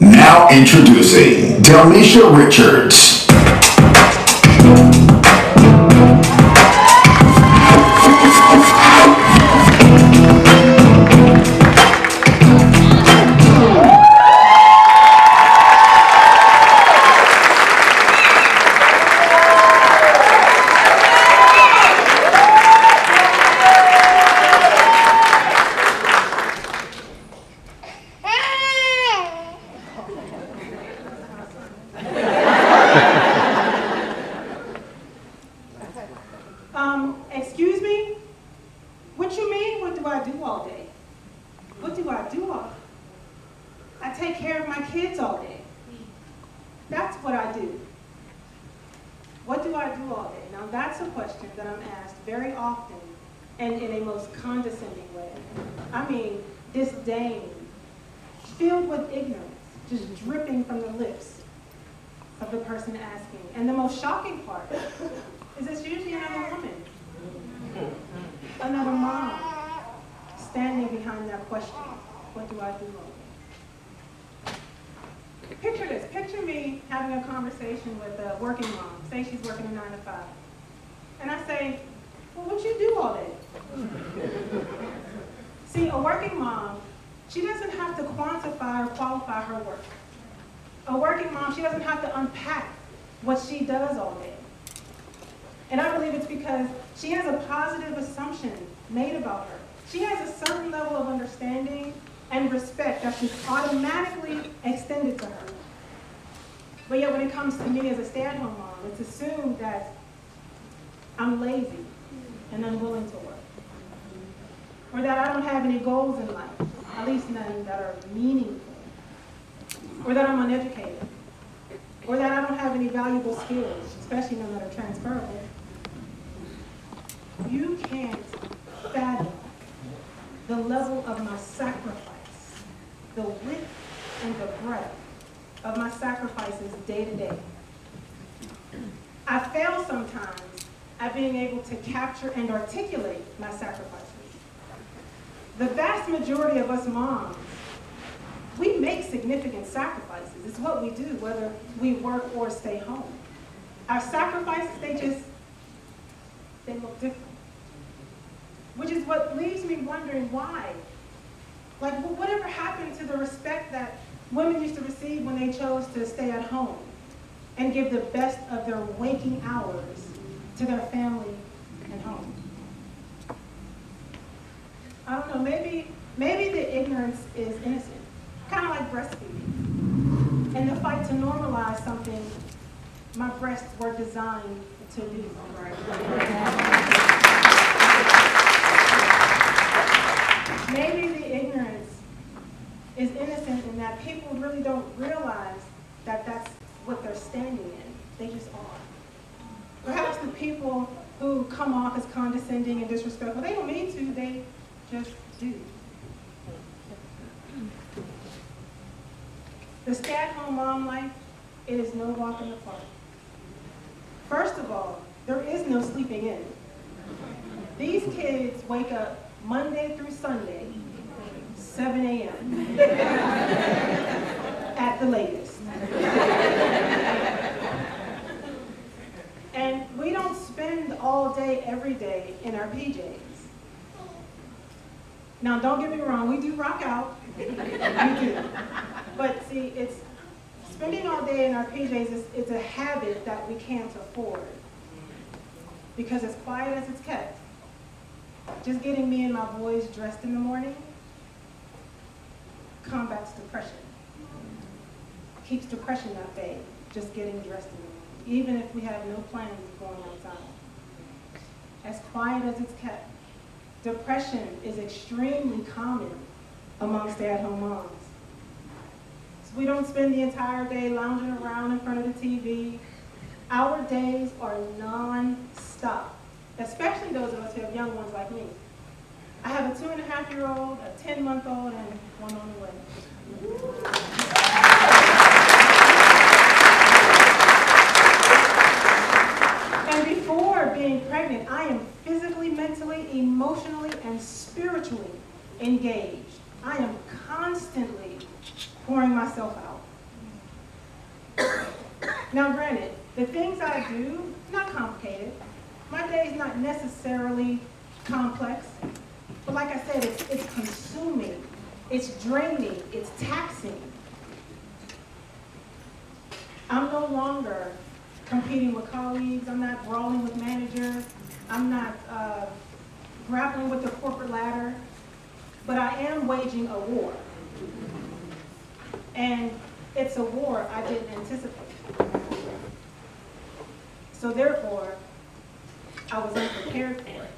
Now introducing Delmesha Richards. Excuse me? What you mean, what do I do all day? What do I do all day? I take care of my kids all day. That's what I do. What do I do all day? Now that's a question that I'm asked very often and in a most condescending way. I mean, disdain, filled with ignorance, just dripping from the lips of the person asking. And the most shocking part is it's usually another woman, another mom, standing behind that question. What do I do day? Picture this. Picture me having a conversation with a working mom. Say she's working a nine to five. And I say, well, what you do all day? See, a working mom, she doesn't have to quantify or qualify her work. A working mom, she doesn't have to unpack what she does all day. Because she has a positive assumption made about her. She has a certain level of understanding and respect that's just automatically extended to her. But yet when it comes to me as a stay-at-home mom, it's assumed that I'm lazy and unwilling to work. Or that I don't have any goals in life, at least none that are meaningful. Or that I'm uneducated. Or that I don't have any valuable skills, especially none that are transferable. You can't fathom the level of my sacrifice, the width and the breadth of my sacrifices day to day. I fail sometimes at being able to capture and articulate my sacrifices. The vast majority of us moms, we make significant sacrifices. It's what we do, whether we work or stay home. Our sacrifices, they just, they look different. Which is what leaves me wondering why. Like, whatever happened to the respect that women used to receive when they chose to stay at home and give the best of their waking hours to their family and home? I don't know, maybe, maybe the ignorance is innocent, kind of like breastfeeding. And the fight to normalize something my breasts were designed to do. Maybe the ignorance is innocent in that people really don't realize that that's what they're standing in. They just are. Perhaps the people who come off as condescending and disrespectful, they don't mean to, they just do. The stay-at-home mom life, it is no walk in the park. First of all, there is no sleeping in. These kids wake up Monday through Sunday, 7 a.m. at the latest. And we don't spend all day, every day in our PJs. Now, don't get me wrong, we do rock out. We do. But see, it's spending all day in our PJs is, is a habit that we can't afford. Because as quiet as it's kept, just getting me and my boys dressed in the morning combats depression. Keeps depression at bay, just getting dressed in the morning, even if we have no plans of going outside. As quiet as it's kept, depression is extremely common among stay-at-home moms. We don't spend the entire day lounging around in front of the TV. Our days are non-stop, especially those of us who have young ones like me. I have a two and a half year old, a 10 month old, and one on the way. And before being pregnant, I am physically, mentally, emotionally, and spiritually engaged. I am constantly pouring myself out. Now granted, the things I do, not complicated. My day is not necessarily complex. But like I said, it's, it's consuming, it's draining, it's taxing. I'm no longer competing with colleagues, I'm not brawling with managers, I'm not uh, grappling with the corporate ladder, but I am waging a war. And it's a war I didn't anticipate. So therefore, I was unprepared for it.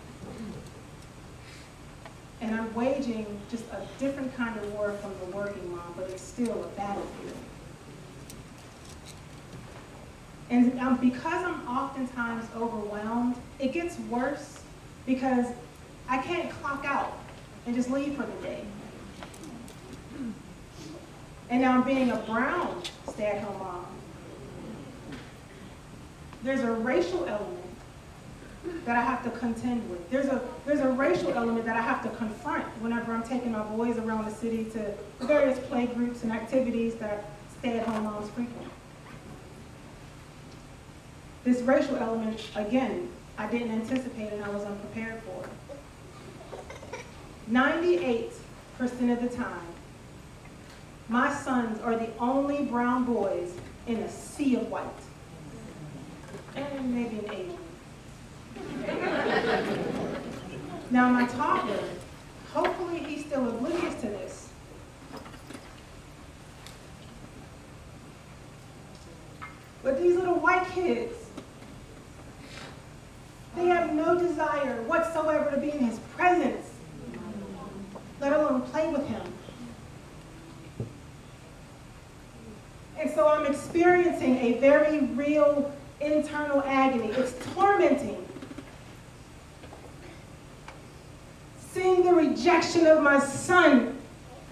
And I'm waging just a different kind of war from the working mom, but it's still a battlefield. And um, because I'm oftentimes overwhelmed, it gets worse because I can't clock out and just leave for the day. And now I'm being a brown stay-at-home mom. There's a racial element that I have to contend with. There's a, there's a racial element that I have to confront whenever I'm taking my boys around the city to various play groups and activities that stay-at-home moms frequent. This racial element, again, I didn't anticipate and I was unprepared for. 98% of the time, my sons are the only brown boys in a sea of white. And maybe an Asian. now my toddler, hopefully he's still oblivious to this. But these little white kids, they have no desire whatsoever to be in his presence, let alone play with him. And so I'm experiencing a very real internal agony. It's tormenting. Seeing the rejection of my son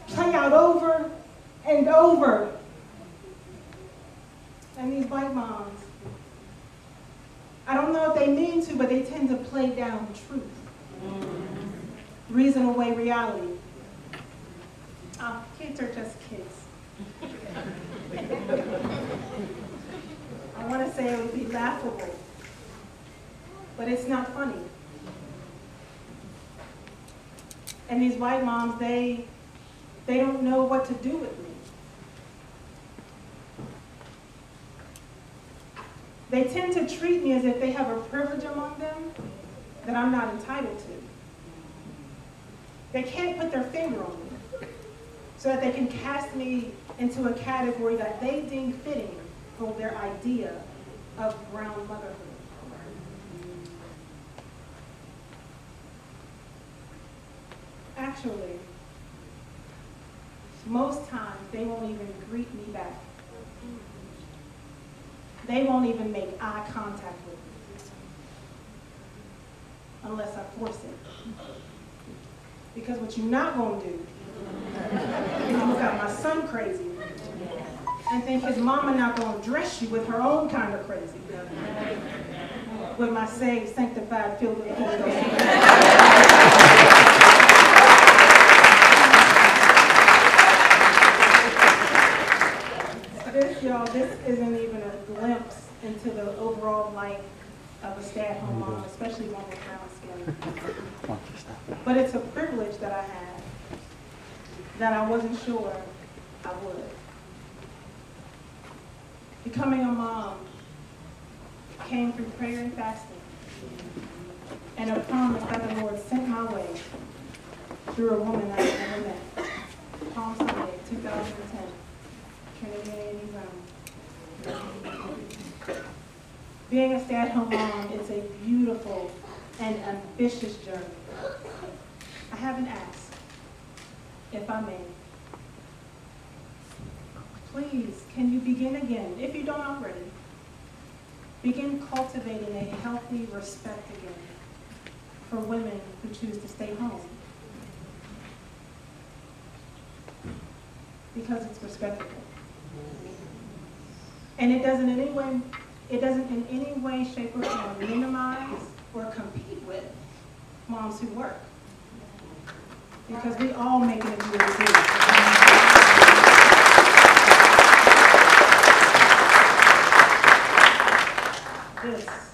play out over and over. And these white moms, I don't know if they mean to, but they tend to play down truth. Reason away reality. Oh, kids are just kids. I want to say it would be laughable, but it's not funny. And these white moms, they, they don't know what to do with me. They tend to treat me as if they have a privilege among them that I'm not entitled to. They can't put their finger on me so that they can cast me into a category that they deem fitting for their idea of brown motherhood. Actually, most times they won't even greet me back. They won't even make eye contact with me unless I force it. Because what you're not going to do look at my son crazy and think his mama not going to dress you with her own kind of crazy. With my saved, sanctified, filled with the Holy Ghost. This, y'all, this isn't even a glimpse into the overall life of a stay-at-home mom, especially one with brown skin. But it's a privilege that I that I wasn't sure I would. Becoming a mom came through prayer and fasting and a promise that the Lord sent my way through a woman I had never met. Palm Sunday, 2010, Trinity Zone. Being a stay-at-home mom is a beautiful and ambitious journey. I haven't asked, if I may. Please, can you begin again, if you don't already? Begin cultivating a healthy respect again for women who choose to stay home. Because it's respectable. And it doesn't in any way, it doesn't in any way, shape, or form minimize or compete with moms who work because we all make it into the zoo. This.